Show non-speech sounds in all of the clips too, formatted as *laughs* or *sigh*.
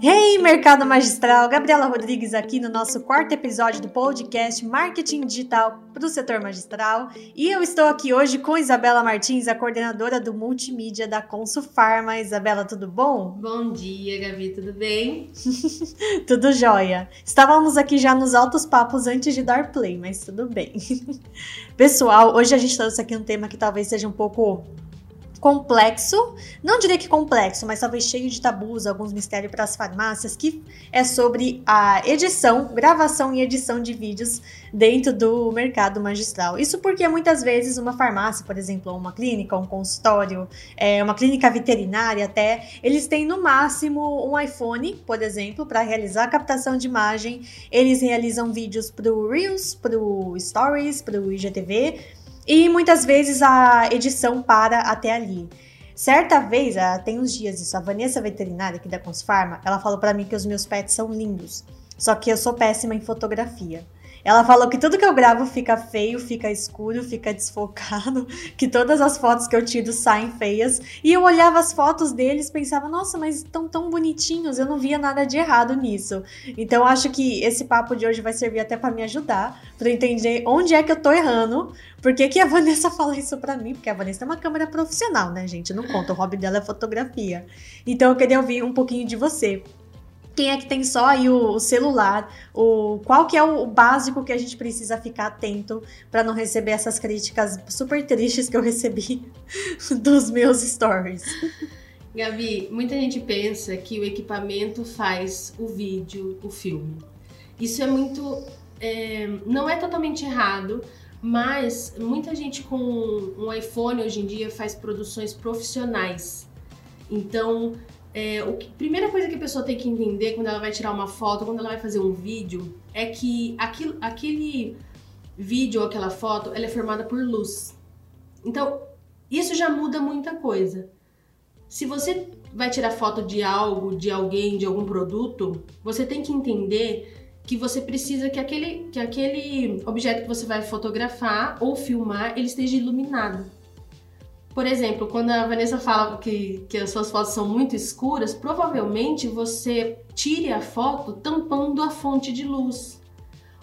Hey, Mercado Magistral! Gabriela Rodrigues aqui no nosso quarto episódio do podcast Marketing Digital para o setor magistral. E eu estou aqui hoje com Isabela Martins, a coordenadora do multimídia da Consul Pharma. Isabela, tudo bom? Bom dia, Gabi, tudo bem? *laughs* tudo jóia. Estávamos aqui já nos altos papos antes de dar play, mas tudo bem. *laughs* Pessoal, hoje a gente trouxe aqui um tema que talvez seja um pouco complexo, não diria que complexo, mas talvez cheio de tabus, alguns mistérios para as farmácias, que é sobre a edição, gravação e edição de vídeos dentro do mercado magistral. Isso porque muitas vezes uma farmácia, por exemplo, uma clínica, um consultório, é, uma clínica veterinária até, eles têm no máximo um iPhone, por exemplo, para realizar a captação de imagem. Eles realizam vídeos para o Reels, para o Stories, para o IGTV, e muitas vezes a edição para até ali. Certa vez, tem uns dias isso, a Vanessa veterinária aqui da Consfarma, ela falou para mim que os meus pets são lindos. Só que eu sou péssima em fotografia. Ela falou que tudo que eu gravo fica feio, fica escuro, fica desfocado, *laughs* que todas as fotos que eu tiro saem feias. E eu olhava as fotos deles pensava, nossa, mas estão tão bonitinhos, eu não via nada de errado nisso. Então acho que esse papo de hoje vai servir até para me ajudar, para entender onde é que eu tô errando, por que, que a *laughs* Vanessa fala isso pra mim? Porque a Vanessa é uma câmera profissional, né, gente? Não conta, o hobby dela é fotografia. Então eu queria ouvir um pouquinho de você quem é que tem só aí o, celular, o qual que é o, o, básico que a gente precisa ficar atento para não receber essas críticas super tristes que eu recebi *laughs* dos meus stories. Gabi, muita gente pensa que o equipamento faz o vídeo, o filme. Isso é muito. É, não é totalmente errado, mas muita gente com um iPhone hoje em dia faz produções profissionais. Então, é, o que, primeira coisa que a pessoa tem que entender quando ela vai tirar uma foto, quando ela vai fazer um vídeo, é que aquilo, aquele vídeo ou aquela foto, ela é formada por luz. Então, isso já muda muita coisa. Se você vai tirar foto de algo, de alguém, de algum produto, você tem que entender que você precisa que aquele, que aquele objeto que você vai fotografar ou filmar, ele esteja iluminado. Por exemplo, quando a Vanessa fala que, que as suas fotos são muito escuras, provavelmente você tire a foto tampando a fonte de luz.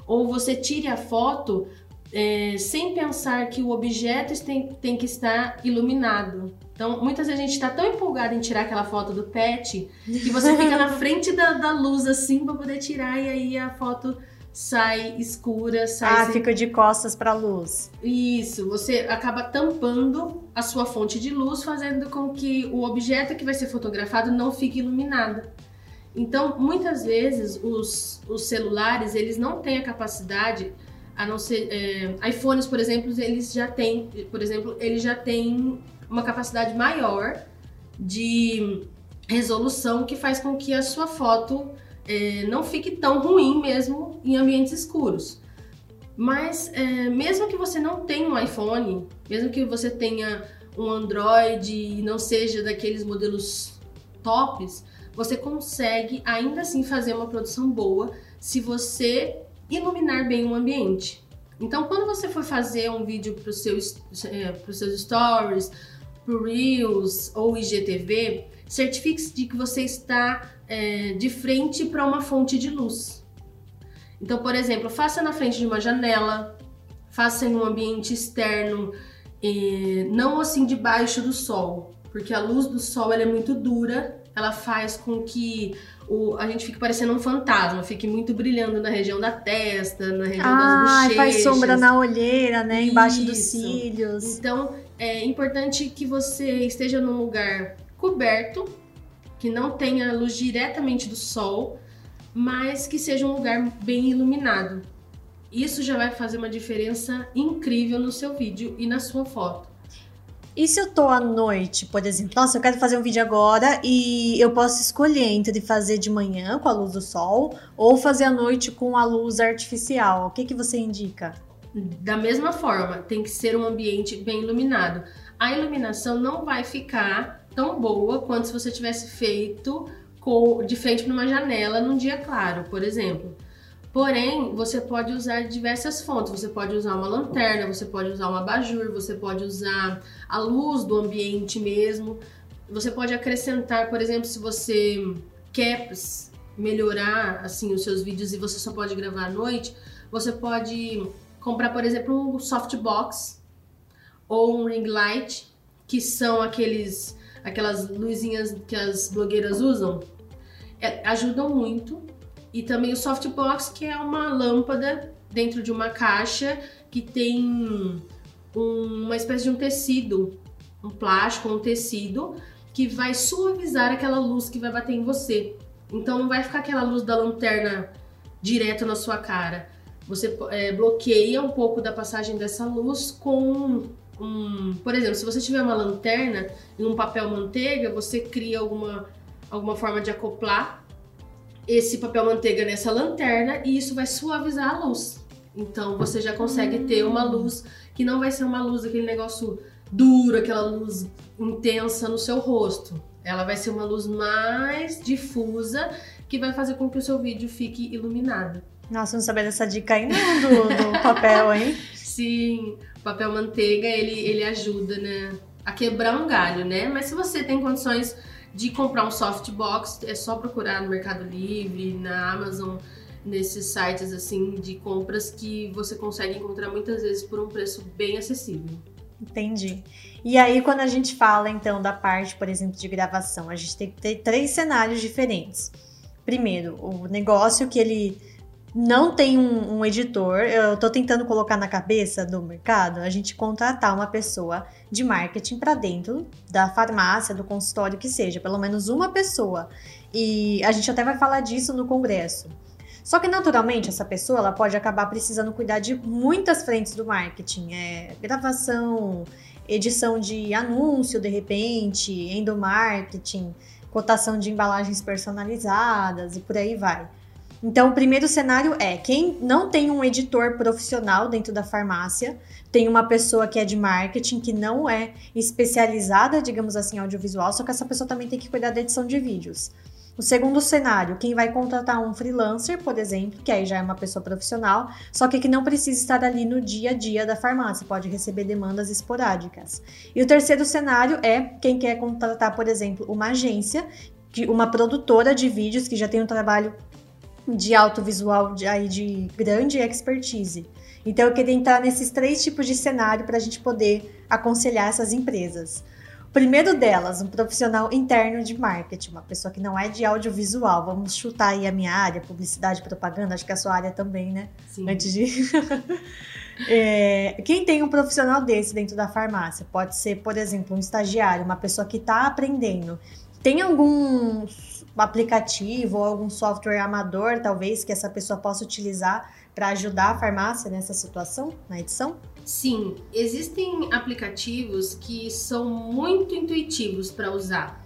Ou você tire a foto é, sem pensar que o objeto tem, tem que estar iluminado. Então, muitas vezes a gente está tão empolgado em tirar aquela foto do pet que você fica na *laughs* frente da, da luz assim para poder tirar e aí a foto sai escura, sai. Ah, sem... fica de costas para a luz. Isso, você acaba tampando a sua fonte de luz, fazendo com que o objeto que vai ser fotografado não fique iluminado. Então, muitas vezes os, os celulares eles não têm a capacidade a não ser é, iPhones, por exemplo, eles já têm, por exemplo, eles já têm uma capacidade maior de resolução que faz com que a sua foto é, não fique tão ruim mesmo em ambientes escuros. Mas é, mesmo que você não tenha um iPhone, mesmo que você tenha um Android e não seja daqueles modelos tops, você consegue ainda assim fazer uma produção boa se você iluminar bem o ambiente. Então, quando você for fazer um vídeo para os seus, é, seus stories, para Reels ou IGTV, certifique-se de que você está é, de frente para uma fonte de luz. Então, por exemplo, faça na frente de uma janela, faça em um ambiente externo, não assim debaixo do sol, porque a luz do sol é muito dura, ela faz com que o, a gente fique parecendo um fantasma, fique muito brilhando na região da testa, na região ah, das bochechas. faz sombra na olheira, né? Isso. Embaixo dos cílios. Então, é importante que você esteja num lugar coberto, que não tenha luz diretamente do sol, mas que seja um lugar bem iluminado. Isso já vai fazer uma diferença incrível no seu vídeo e na sua foto. E se eu tô à noite, por exemplo, nossa, eu quero fazer um vídeo agora e eu posso escolher entre fazer de manhã com a luz do sol ou fazer à noite com a luz artificial. O que, que você indica? Da mesma forma, tem que ser um ambiente bem iluminado. A iluminação não vai ficar tão boa quanto se você tivesse feito de frente para uma janela num dia claro, por exemplo. Porém, você pode usar diversas fontes. Você pode usar uma lanterna, você pode usar um abajur, você pode usar a luz do ambiente mesmo. Você pode acrescentar, por exemplo, se você quer melhorar assim os seus vídeos e você só pode gravar à noite, você pode comprar, por exemplo, um softbox ou um ring light, que são aqueles aquelas luzinhas que as blogueiras usam, é, ajudam muito. E também o softbox, que é uma lâmpada dentro de uma caixa que tem uma espécie de um tecido, um plástico, um tecido que vai suavizar aquela luz que vai bater em você. Então não vai ficar aquela luz da lanterna direto na sua cara. Você é, bloqueia um pouco da passagem dessa luz com um, por exemplo, se você tiver uma lanterna e um papel manteiga, você cria alguma, alguma forma de acoplar esse papel manteiga nessa lanterna e isso vai suavizar a luz. Então você já consegue ter uma hum. luz que não vai ser uma luz aquele negócio duro, aquela luz intensa no seu rosto. Ela vai ser uma luz mais difusa que vai fazer com que o seu vídeo fique iluminado. Nossa, não sabia dessa dica não do, do papel, hein? Sim, papel manteiga, ele, ele ajuda, né, a quebrar um galho, né? Mas se você tem condições de comprar um softbox, é só procurar no Mercado Livre, na Amazon, nesses sites assim de compras que você consegue encontrar muitas vezes por um preço bem acessível. Entendi. E aí, quando a gente fala então da parte, por exemplo, de gravação, a gente tem que ter três cenários diferentes. Primeiro, o negócio que ele não tem um, um, editor, eu tô tentando colocar na cabeça do mercado, a gente contratar uma pessoa de marketing para dentro da farmácia, do consultório que seja, pelo menos uma pessoa. E a gente até vai falar disso no congresso. Só que naturalmente essa pessoa ela pode acabar precisando cuidar de muitas frentes do marketing, é gravação, edição de anúncio de repente, endomarketing, cotação de embalagens personalizadas e por aí vai. Então, o primeiro cenário é quem não tem um editor profissional dentro da farmácia, tem uma pessoa que é de marketing, que não é especializada, digamos assim, audiovisual, só que essa pessoa também tem que cuidar da edição de vídeos. O segundo cenário, quem vai contratar um freelancer, por exemplo, que aí já é uma pessoa profissional, só que que não precisa estar ali no dia a dia da farmácia, pode receber demandas esporádicas. E o terceiro cenário é quem quer contratar, por exemplo, uma agência, uma produtora de vídeos que já tem um trabalho de audiovisual de, aí de grande expertise. Então eu queria entrar nesses três tipos de cenário para a gente poder aconselhar essas empresas. O primeiro delas, um profissional interno de marketing, uma pessoa que não é de audiovisual. Vamos chutar aí a minha área, publicidade, propaganda, acho que é a sua área também, né? Sim. Antes de. *laughs* é, quem tem um profissional desse dentro da farmácia? Pode ser, por exemplo, um estagiário, uma pessoa que está aprendendo. Tem algum aplicativo ou algum software amador, talvez, que essa pessoa possa utilizar para ajudar a farmácia nessa situação, na edição? Sim, existem aplicativos que são muito intuitivos para usar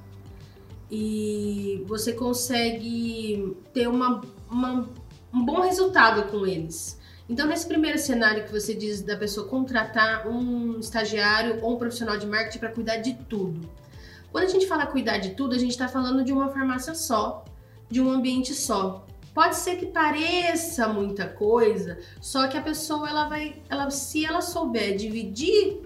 e você consegue ter uma, uma, um bom resultado com eles. Então, nesse primeiro cenário que você diz da pessoa contratar um estagiário ou um profissional de marketing para cuidar de tudo, quando a gente fala cuidar de tudo, a gente está falando de uma farmácia só, de um ambiente só. Pode ser que pareça muita coisa, só que a pessoa ela vai, ela, se ela souber dividir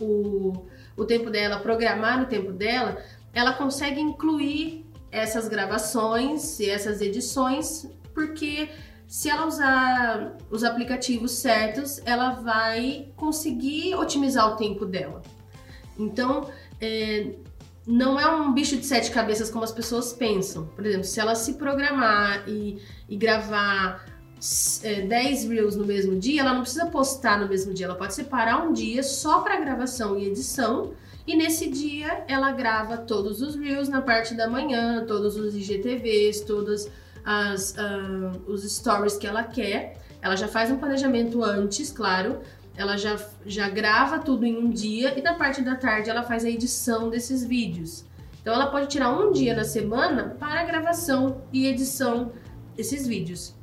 o, o tempo dela, programar o tempo dela, ela consegue incluir essas gravações e essas edições, porque se ela usar os aplicativos certos, ela vai conseguir otimizar o tempo dela. Então, é, não é um bicho de sete cabeças como as pessoas pensam. Por exemplo, se ela se programar e, e gravar é, 10 reels no mesmo dia, ela não precisa postar no mesmo dia. Ela pode separar um dia só para gravação e edição. E nesse dia ela grava todos os reels na parte da manhã, todos os IGTVs, todos as, uh, os stories que ela quer. Ela já faz um planejamento antes, claro, ela já, já grava tudo em um dia e na parte da tarde ela faz a edição desses vídeos. Então ela pode tirar um dia na semana para gravação e edição desses vídeos.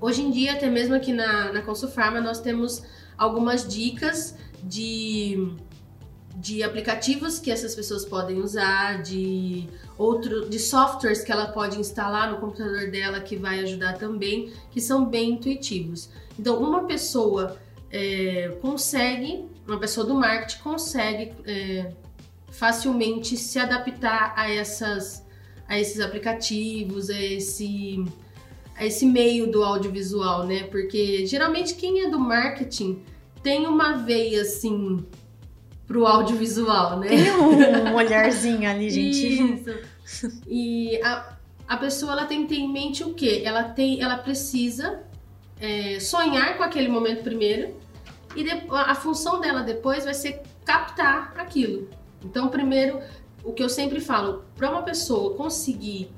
Hoje em dia, até mesmo aqui na, na Consulfarma, nós temos algumas dicas de, de aplicativos que essas pessoas podem usar, de outro de softwares que ela pode instalar no computador dela que vai ajudar também, que são bem intuitivos. Então, uma pessoa é, consegue, uma pessoa do marketing consegue é, facilmente se adaptar a essas, a esses aplicativos, a esse, a esse meio do audiovisual, né? Porque geralmente quem é do marketing tem uma veia assim pro audiovisual, né? Tem um *laughs* olharzinho ali, gente. Isso. E a, a pessoa ela tem que ter em mente o quê? Ela tem, ela precisa é, sonhar com aquele momento primeiro e de, a função dela depois vai ser captar aquilo. Então, primeiro, o que eu sempre falo, para uma pessoa conseguir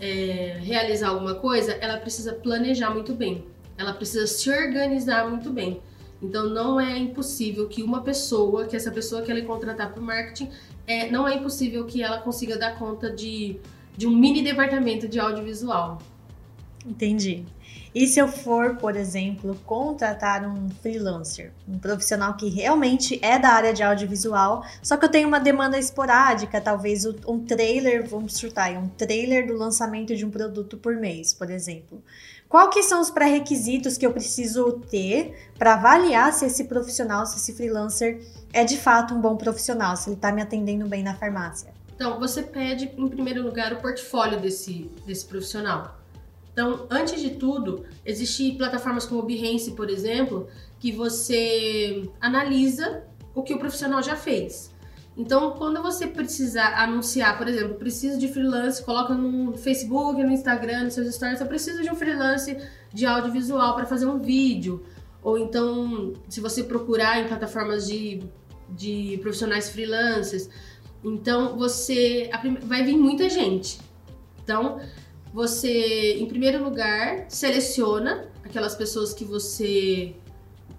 é, realizar alguma coisa, ela precisa planejar muito bem, ela precisa se organizar muito bem. Então, não é impossível que uma pessoa, que essa pessoa que ela contratar para o marketing, é, não é impossível que ela consiga dar conta de, de um mini departamento de audiovisual. Entendi. E se eu for, por exemplo, contratar um freelancer, um profissional que realmente é da área de audiovisual, só que eu tenho uma demanda esporádica, talvez um trailer, vamos chutar, um trailer do lançamento de um produto por mês, por exemplo. Qual que são os pré-requisitos que eu preciso ter para avaliar se esse profissional, se esse freelancer é de fato um bom profissional, se ele está me atendendo bem na farmácia? Então, você pede, em primeiro lugar, o portfólio desse, desse profissional. Então, antes de tudo, existem plataformas como o Behance, por exemplo, que você analisa o que o profissional já fez. Então, quando você precisar anunciar, por exemplo, preciso de freelance, coloca no Facebook, no Instagram, nos seus stories, eu preciso de um freelance de audiovisual para fazer um vídeo. Ou então, se você procurar em plataformas de, de profissionais freelancers, então você vai vir muita gente. Então, você, em primeiro lugar, seleciona aquelas pessoas que você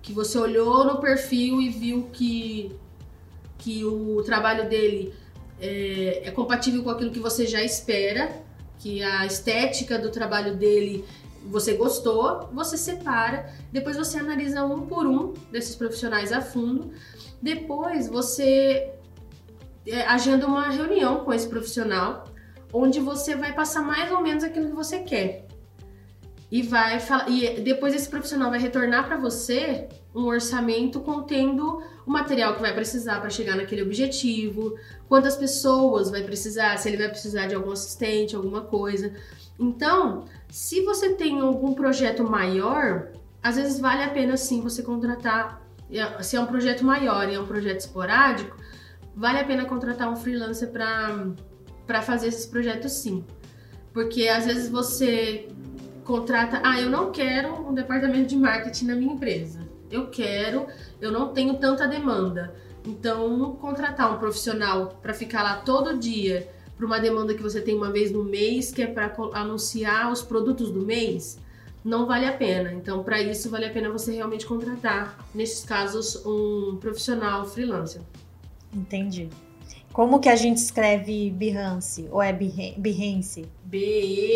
que você olhou no perfil e viu que que o trabalho dele é, é compatível com aquilo que você já espera, que a estética do trabalho dele você gostou, você separa, depois você analisa um por um desses profissionais a fundo, depois você é, agenda uma reunião com esse profissional onde você vai passar mais ou menos aquilo que você quer. E vai falar, e depois esse profissional vai retornar para você um orçamento contendo o material que vai precisar para chegar naquele objetivo, quantas pessoas vai precisar, se ele vai precisar de algum assistente, alguma coisa. Então, se você tem algum projeto maior, às vezes vale a pena sim você contratar. Se é um projeto maior e é um projeto esporádico, vale a pena contratar um freelancer para para fazer esses projetos sim. Porque às vezes você contrata, ah, eu não quero um departamento de marketing na minha empresa. Eu quero, eu não tenho tanta demanda. Então, contratar um profissional para ficar lá todo dia para uma demanda que você tem uma vez no mês, que é para anunciar os produtos do mês, não vale a pena. Então, para isso, vale a pena você realmente contratar, nesses casos, um profissional freelancer. Entendi. Como que a gente escreve Behance? Ou é Behance? B-E-H-A-N-C.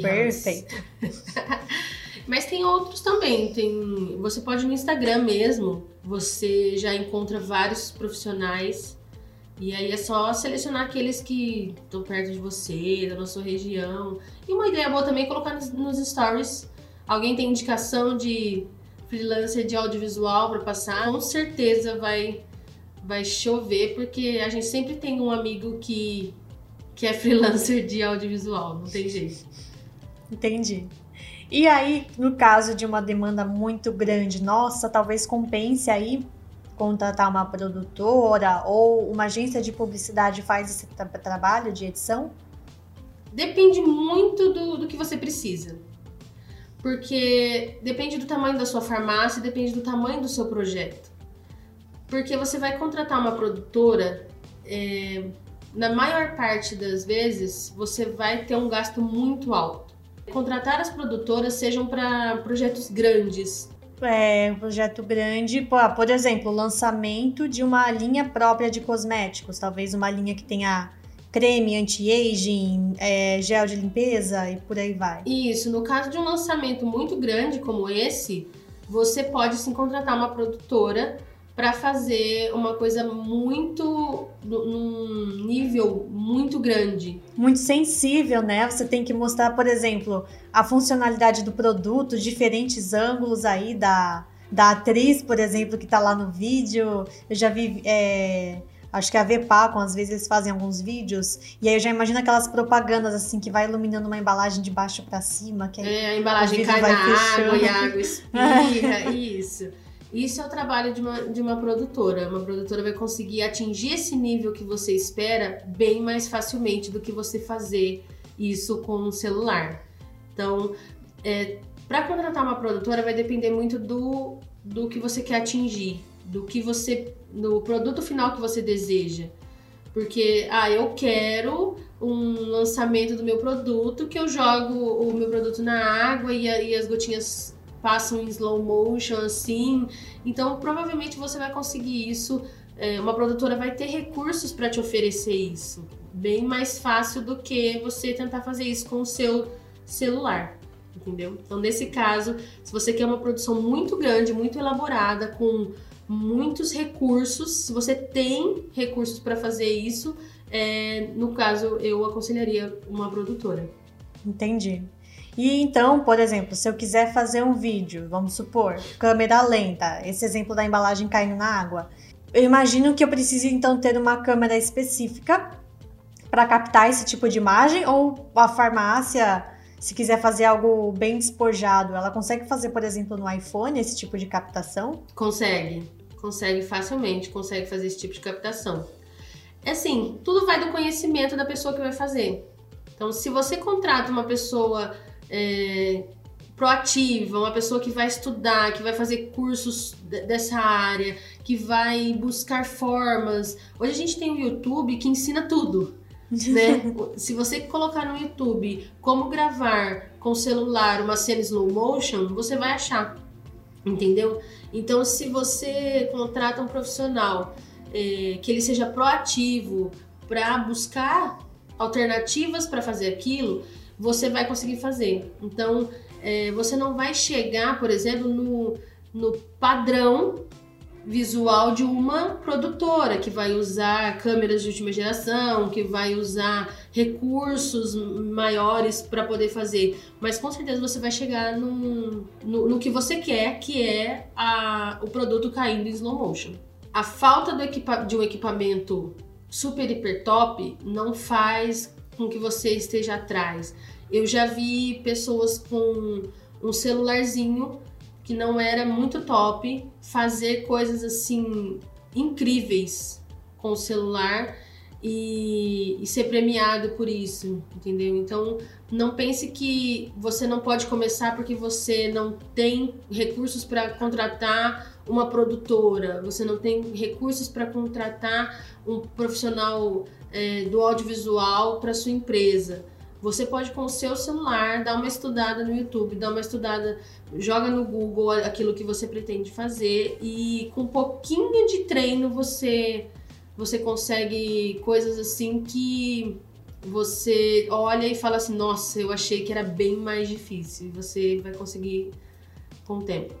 Perfeito. *laughs* Mas tem outros também. Tem, você pode no Instagram mesmo, você já encontra vários profissionais. E aí é só selecionar aqueles que estão perto de você, da sua região. E uma ideia boa também é colocar nos, nos stories. Alguém tem indicação de freelancer de audiovisual para passar? Com certeza vai vai chover, porque a gente sempre tem um amigo que, que é freelancer de audiovisual, não tem jeito. Entendi. E aí, no caso de uma demanda muito grande, nossa, talvez compense aí contratar uma produtora ou uma agência de publicidade faz esse tra trabalho de edição? Depende muito do, do que você precisa. Porque depende do tamanho da sua farmácia, depende do tamanho do seu projeto. Porque você vai contratar uma produtora, é, na maior parte das vezes, você vai ter um gasto muito alto. Contratar as produtoras sejam para projetos grandes. É, um projeto grande, por exemplo, o lançamento de uma linha própria de cosméticos, talvez uma linha que tenha creme anti-aging, é, gel de limpeza e por aí vai. Isso, no caso de um lançamento muito grande como esse, você pode sim contratar uma produtora para fazer uma coisa muito num nível muito grande. Muito sensível, né? Você tem que mostrar, por exemplo, a funcionalidade do produto, diferentes ângulos aí da, da atriz, por exemplo, que tá lá no vídeo. Eu já vi é, Acho que a Vepacom, às vezes eles fazem alguns vídeos, e aí eu já imagino aquelas propagandas assim que vai iluminando uma embalagem de baixo para cima. Que é, a embalagem cai na fechando. água e a água *laughs* espirra, isso. Isso é o trabalho de uma, de uma produtora. Uma produtora vai conseguir atingir esse nível que você espera bem mais facilmente do que você fazer isso com um celular. Então, é, para contratar uma produtora vai depender muito do, do que você quer atingir, do que você, do produto final que você deseja. Porque, ah, eu quero um lançamento do meu produto que eu jogo o meu produto na água e, e as gotinhas passam em slow motion assim. Então, provavelmente você vai conseguir isso. É, uma produtora vai ter recursos para te oferecer isso. Bem mais fácil do que você tentar fazer isso com o seu celular entendeu? Então, nesse caso, se você quer uma produção muito grande, muito elaborada, com muitos recursos, se você tem recursos para fazer isso, é, no caso, eu aconselharia uma produtora. Entendi. E então, por exemplo, se eu quiser fazer um vídeo, vamos supor, câmera lenta, esse exemplo da embalagem caindo na água, eu imagino que eu precise então ter uma câmera específica para captar esse tipo de imagem ou a farmácia se quiser fazer algo bem despojado, ela consegue fazer, por exemplo, no iPhone esse tipo de captação? Consegue, consegue facilmente, consegue fazer esse tipo de captação. É assim, tudo vai do conhecimento da pessoa que vai fazer. Então, se você contrata uma pessoa é, proativa, uma pessoa que vai estudar, que vai fazer cursos dessa área, que vai buscar formas. Hoje a gente tem o YouTube que ensina tudo *laughs* né? Se você colocar no YouTube como gravar com celular uma cena slow motion, você vai achar, entendeu? Então, se você contrata um profissional é, que ele seja proativo para buscar alternativas para fazer aquilo, você vai conseguir fazer. Então, é, você não vai chegar, por exemplo, no, no padrão visual de uma produtora que vai usar câmeras de última geração, que vai usar recursos maiores para poder fazer. Mas com certeza você vai chegar no, no, no que você quer, que é a, o produto caindo em slow motion. A falta equipa de um equipamento super hiper top não faz com que você esteja atrás. Eu já vi pessoas com um celularzinho que não era muito top, fazer coisas assim incríveis com o celular e, e, ser premiado por isso, entendeu? Então não pense que você não pode começar porque você não tem recursos para contratar uma produtora, você não tem recursos para contratar um profissional é, do audiovisual para sua empresa. Você pode com o seu celular dar uma estudada no YouTube, dar uma estudada, joga no Google aquilo que você pretende fazer e com um pouquinho de treino você você consegue coisas assim que você olha e fala assim, nossa, eu achei que era bem mais difícil. Você vai conseguir com o tempo.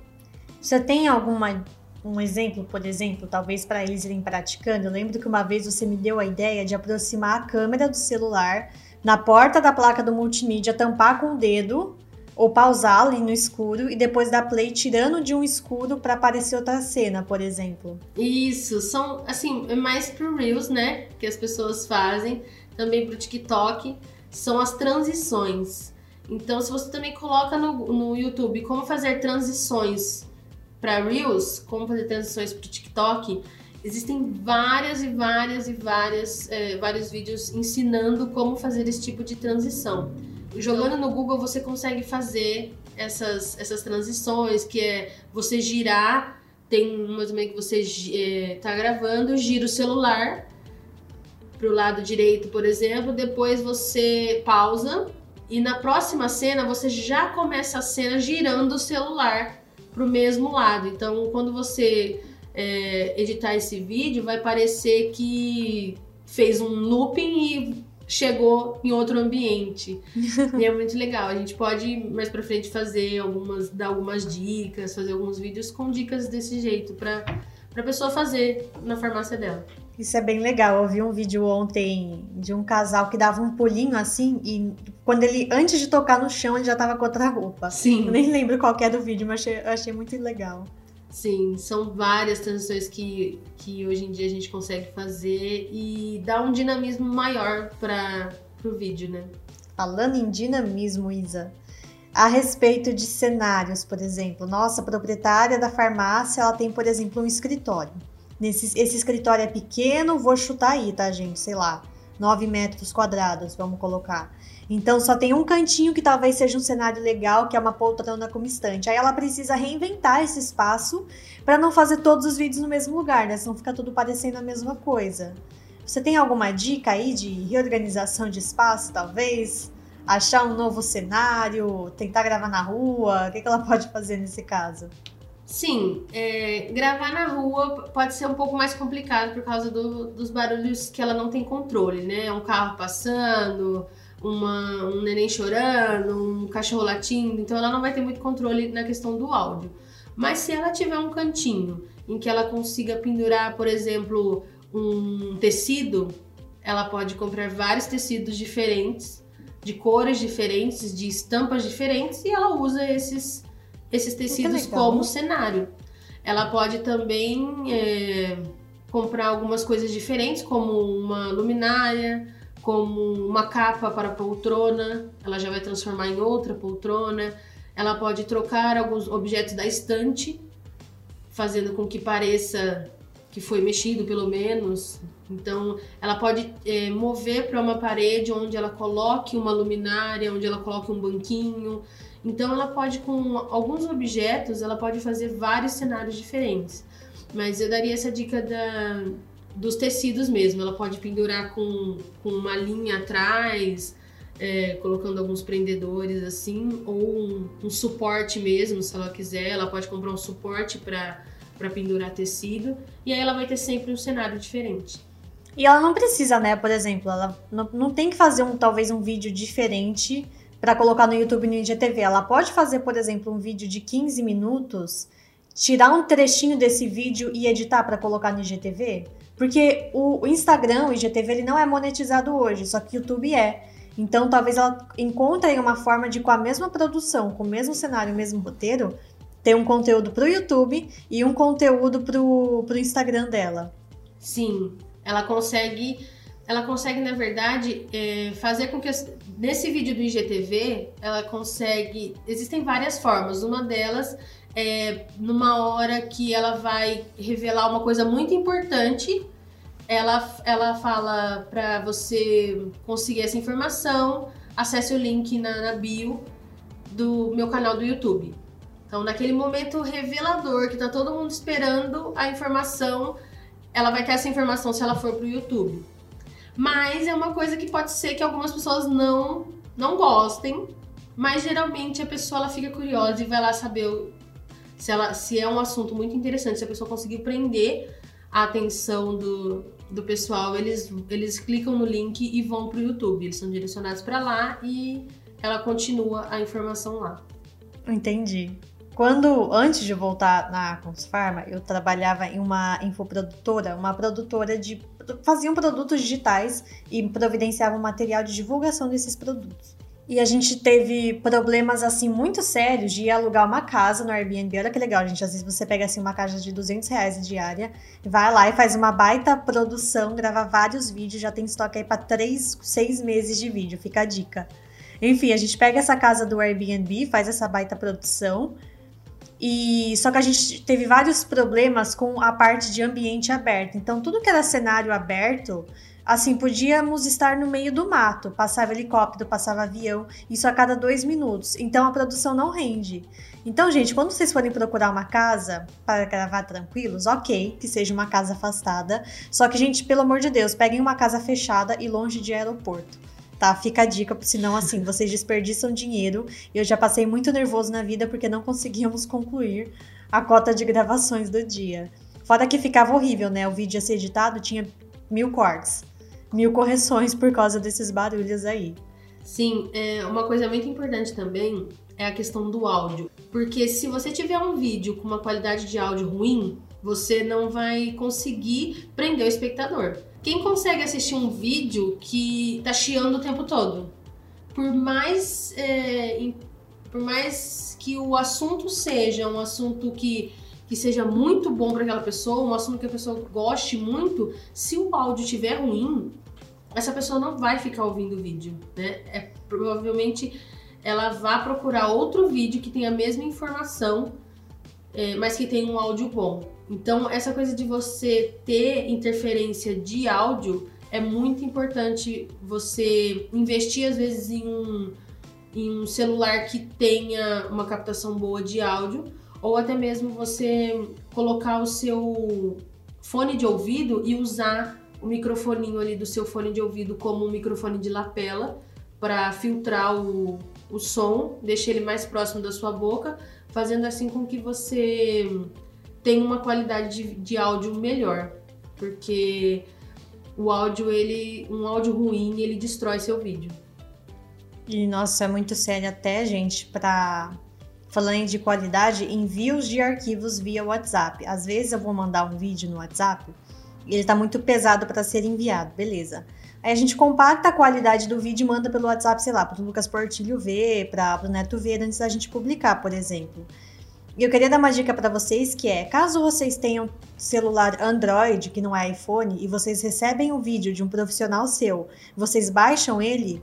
Você tem alguma um exemplo, por exemplo, talvez para eles irem praticando? Eu lembro que uma vez você me deu a ideia de aproximar a câmera do celular na porta da placa do multimídia, tampar com o dedo ou pausar ali no escuro e depois dar play tirando de um escuro para aparecer outra cena, por exemplo. Isso, são assim, é mais pro Reels, né, que as pessoas fazem, também pro TikTok, são as transições. Então, se você também coloca no, no YouTube como fazer transições para Reels, como fazer transições para TikTok, Existem várias e várias e várias, é, vários vídeos ensinando como fazer esse tipo de transição. Jogando no Google você consegue fazer essas, essas transições, que é você girar, tem uma também que você está é, gravando, gira o celular para o lado direito, por exemplo, depois você pausa e na próxima cena você já começa a cena girando o celular para o mesmo lado. Então, quando você é, editar esse vídeo, vai parecer que fez um looping e chegou em outro ambiente. e é muito legal. A gente pode mais para frente fazer algumas, dar algumas dicas, fazer alguns vídeos com dicas desse jeito para para pessoa fazer na farmácia dela. Isso é bem legal. Eu vi um vídeo ontem de um casal que dava um pulinho assim e quando ele antes de tocar no chão ele já tava com outra roupa. Sim. Eu nem lembro qual é do vídeo, mas achei, achei muito legal. Sim, são várias transições que, que hoje em dia a gente consegue fazer e dá um dinamismo maior para o vídeo, né? Falando em dinamismo, Isa, a respeito de cenários, por exemplo, nossa proprietária da farmácia, ela tem, por exemplo, um escritório. Nesse, esse escritório é pequeno, vou chutar aí, tá, gente? Sei lá, 9 metros quadrados, vamos colocar. Então só tem um cantinho que talvez seja um cenário legal, que é uma poltrona como estante. Aí ela precisa reinventar esse espaço para não fazer todos os vídeos no mesmo lugar, né? Senão fica tudo parecendo a mesma coisa. Você tem alguma dica aí de reorganização de espaço, talvez? Achar um novo cenário, tentar gravar na rua? O que, ela *laughs* pode fazer nesse caso? Sim, é, gravar na rua pode ser um pouco mais complicado por causa do, dos barulhos que ela não tem controle, né? Um carro passando, uma, um neném chorando, um cachorro latindo, então ela não vai ter muito controle na questão do áudio. Mas se ela tiver um cantinho em que ela consiga pendurar, por exemplo, um tecido, ela pode comprar vários tecidos diferentes, de cores diferentes, de estampas diferentes, e ela usa esses, esses tecidos como cenário. Ela pode também é, comprar algumas coisas diferentes, como uma luminária, como uma capa para poltrona, ela já vai transformar em outra poltrona. Ela pode trocar alguns objetos da estante, fazendo com que pareça que foi mexido pelo menos. Então, ela pode é, mover para uma parede onde ela coloque uma luminária, onde ela coloque um banquinho. Então, ela pode, com alguns objetos, ela pode fazer vários cenários diferentes. Mas eu daria essa dica da, dos tecidos mesmo. Ela pode pendurar com, com uma linha atrás, é, colocando alguns prendedores assim, ou um, um, suporte mesmo, se ela quiser. Ela pode comprar um suporte para pendurar tecido, e aí ela vai ter sempre um cenário diferente. E ela não precisa, né? Por exemplo, ela não, não tem que fazer um talvez um vídeo diferente para colocar no YouTube e no IGTV. Ela pode fazer, por exemplo, um vídeo de 15 minutos, tirar um trechinho desse vídeo e editar para colocar no IGTV. Porque o, Instagram, o IGTV, ele não é monetizado hoje, só que o YouTube é. Então, talvez ela encontre uma forma de, com a mesma produção, com o mesmo cenário, o mesmo roteiro, ter um conteúdo para o YouTube e um conteúdo para o Instagram dela. Sim, ela consegue, ela consegue na verdade é, fazer com que nesse vídeo do IGTV ela consegue, existem várias formas. Uma delas é, numa hora que ela vai revelar uma coisa muito importante, ela, ela fala para você conseguir essa informação, acesse o link na, na bio do meu canal do YouTube. Então, naquele momento revelador que tá todo mundo esperando a informação, ela vai ter essa informação se ela for pro YouTube. Mas é uma coisa que pode ser que algumas pessoas não não gostem, mas geralmente a pessoa ela fica curiosa e vai lá saber se, ela, se é um assunto muito interessante, se a pessoa conseguir prender a atenção do, do pessoal, eles, eles clicam no link e vão para o YouTube. Eles são direcionados para lá e ela continua a informação lá. Entendi. Quando, antes de voltar na Conspharma, eu trabalhava em uma infoprodutora, uma produtora de. faziam produtos digitais e providenciavam material de divulgação desses produtos. E a gente teve problemas, assim, muito sérios de alugar uma casa no Airbnb. Olha que legal, gente. Às vezes você pega, assim, uma casa de 200 reais diária, vai lá e faz uma baita produção, grava vários vídeos, já tem estoque aí para 3, 6 meses de vídeo. Fica a dica. Enfim, a gente pega essa casa do Airbnb, faz essa baita produção. E só que a gente teve vários problemas com a parte de ambiente aberto. Então, tudo que era cenário aberto, Assim, podíamos estar no meio do mato, passava helicóptero, passava avião, isso a cada dois minutos. Então a produção não rende. Então, gente, quando vocês forem procurar uma casa para gravar tranquilos, ok, que seja uma casa afastada. Só que, gente, pelo amor de Deus, peguem uma casa fechada e longe de aeroporto. Tá? Fica a dica, senão assim, vocês desperdiçam dinheiro. Eu já passei muito nervoso na vida porque não conseguíamos concluir a cota de gravações do dia. Fora que ficava horrível, né? O vídeo ia ser editado, tinha mil cortes mil correções por causa desses barulhos aí. Sim, é, uma coisa muito importante também é a questão do áudio. Porque se você tiver um vídeo com uma qualidade de áudio ruim, você não vai conseguir prender o espectador. Quem consegue assistir um vídeo que tá chiando o tempo todo? Por mais, é, por mais que o assunto seja um assunto que que seja muito bom para aquela pessoa, um assunto que a pessoa goste muito, se o áudio estiver ruim, essa pessoa não vai ficar ouvindo o vídeo, né? É provavelmente ela vai procurar outro vídeo que tenha a mesma informação, é, mas que tenha um áudio bom. Então, essa coisa de você ter interferência de áudio é muito importante. Você investir, às vezes, em um, em um celular que tenha uma captação boa de áudio, ou até mesmo você colocar o seu fone de ouvido e usar o microfoninho ali do seu fone de ouvido como um microfone de lapela para filtrar o, o som, deixar ele mais próximo da sua boca, fazendo assim com que você tenha uma qualidade de, de áudio melhor, porque o áudio ele, um áudio ruim, ele destrói seu vídeo. E nossa, é muito sério até, gente, para falando de qualidade, envios de arquivos via WhatsApp. Às vezes eu vou mandar um vídeo no WhatsApp e ele tá muito pesado para ser enviado, beleza. Aí a gente compacta a qualidade do vídeo e manda pelo WhatsApp, sei lá, para o Lucas Portilho ver, para o Neto ver antes da gente publicar, por exemplo. E eu queria dar uma dica para vocês que é, caso vocês tenham celular Android, que não é iPhone, e vocês recebem o um vídeo de um profissional seu, vocês baixam ele,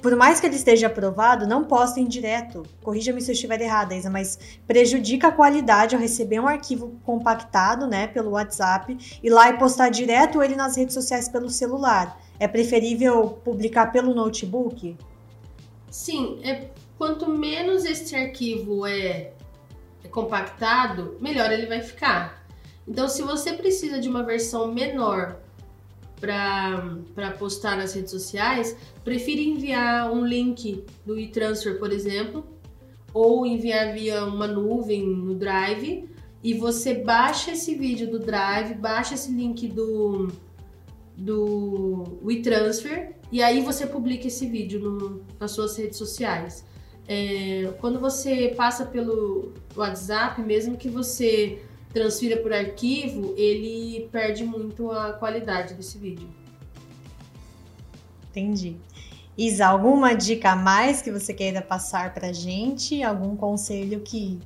por mais que ele esteja aprovado, não postem direto. Corrija-me se eu estiver errada, Isa, mas prejudica a qualidade ao receber um arquivo compactado, né, pelo WhatsApp, e lá e postar direto ele nas redes sociais pelo celular. É preferível publicar pelo notebook? Sim, é quanto menos este arquivo é compactado, melhor ele vai ficar. Então, se você precisa de uma versão menor para postar nas redes sociais, prefira enviar um link do e-transfer, por exemplo, ou enviar via uma nuvem no Drive e você baixa esse vídeo do Drive, baixa esse link do do WeTransfer e aí você publica esse vídeo no, nas suas redes sociais. É, quando você passa pelo WhatsApp, mesmo que você transfira por arquivo, ele perde muito a qualidade desse vídeo. Entendi. Isa, alguma dica a mais que você queira passar pra gente? Algum conselho que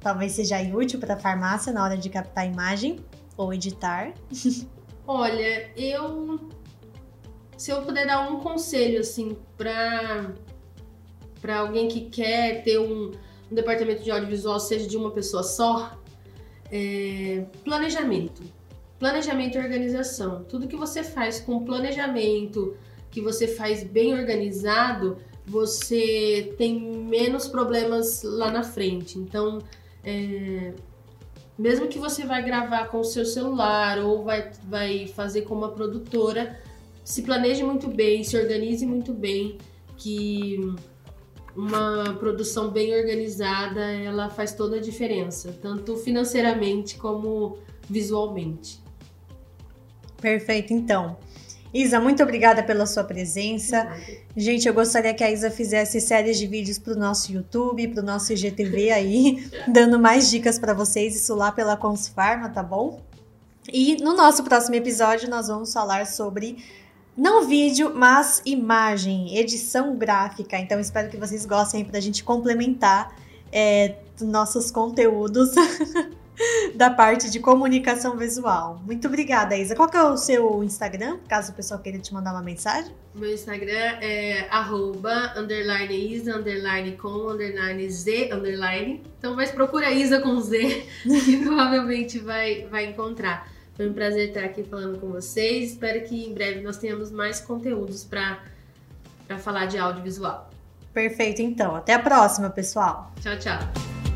talvez seja útil para a farmácia na hora de captar imagem ou editar? *laughs* Olha, eu se eu puder dar um conselho assim para para alguém que quer ter um, um, departamento de audiovisual, seja de uma pessoa só, é, planejamento. Planejamento e organização. Tudo que você faz com planejamento, que você faz bem organizado, você tem menos problemas lá na frente. Então, é, mesmo que você vai gravar com o seu celular ou vai, vai fazer com uma produtora, se planeje muito bem, se organize muito bem, que uma produção bem organizada, ela faz toda a diferença, tanto financeiramente como visualmente. Perfeito, então. Isa, muito obrigada pela sua presença. Gente, eu gostaria que a Isa fizesse séries de vídeos para o nosso YouTube, para o nosso IGTV aí, *laughs* dando mais dicas para vocês, isso lá pela Consfarma, tá bom? E no nosso próximo episódio nós vamos falar sobre não vídeo, mas imagem, edição gráfica. Então espero que vocês gostem para a gente complementar é, nossos conteúdos *laughs* da parte de comunicação visual. Muito obrigada, Isa. Qual que é o seu Instagram, caso o pessoal queira te mandar uma mensagem? Meu Instagram é arroba, underline Isa, underline com, underline Z, underline. Então, mas procura Isa com Z, *laughs* que provavelmente vai, vai encontrar. Foi um prazer estar aqui falando com vocês. Espero que em breve nós tenhamos mais conteúdos para falar de audiovisual. Perfeito, então. Até a próxima, pessoal. Tchau, tchau.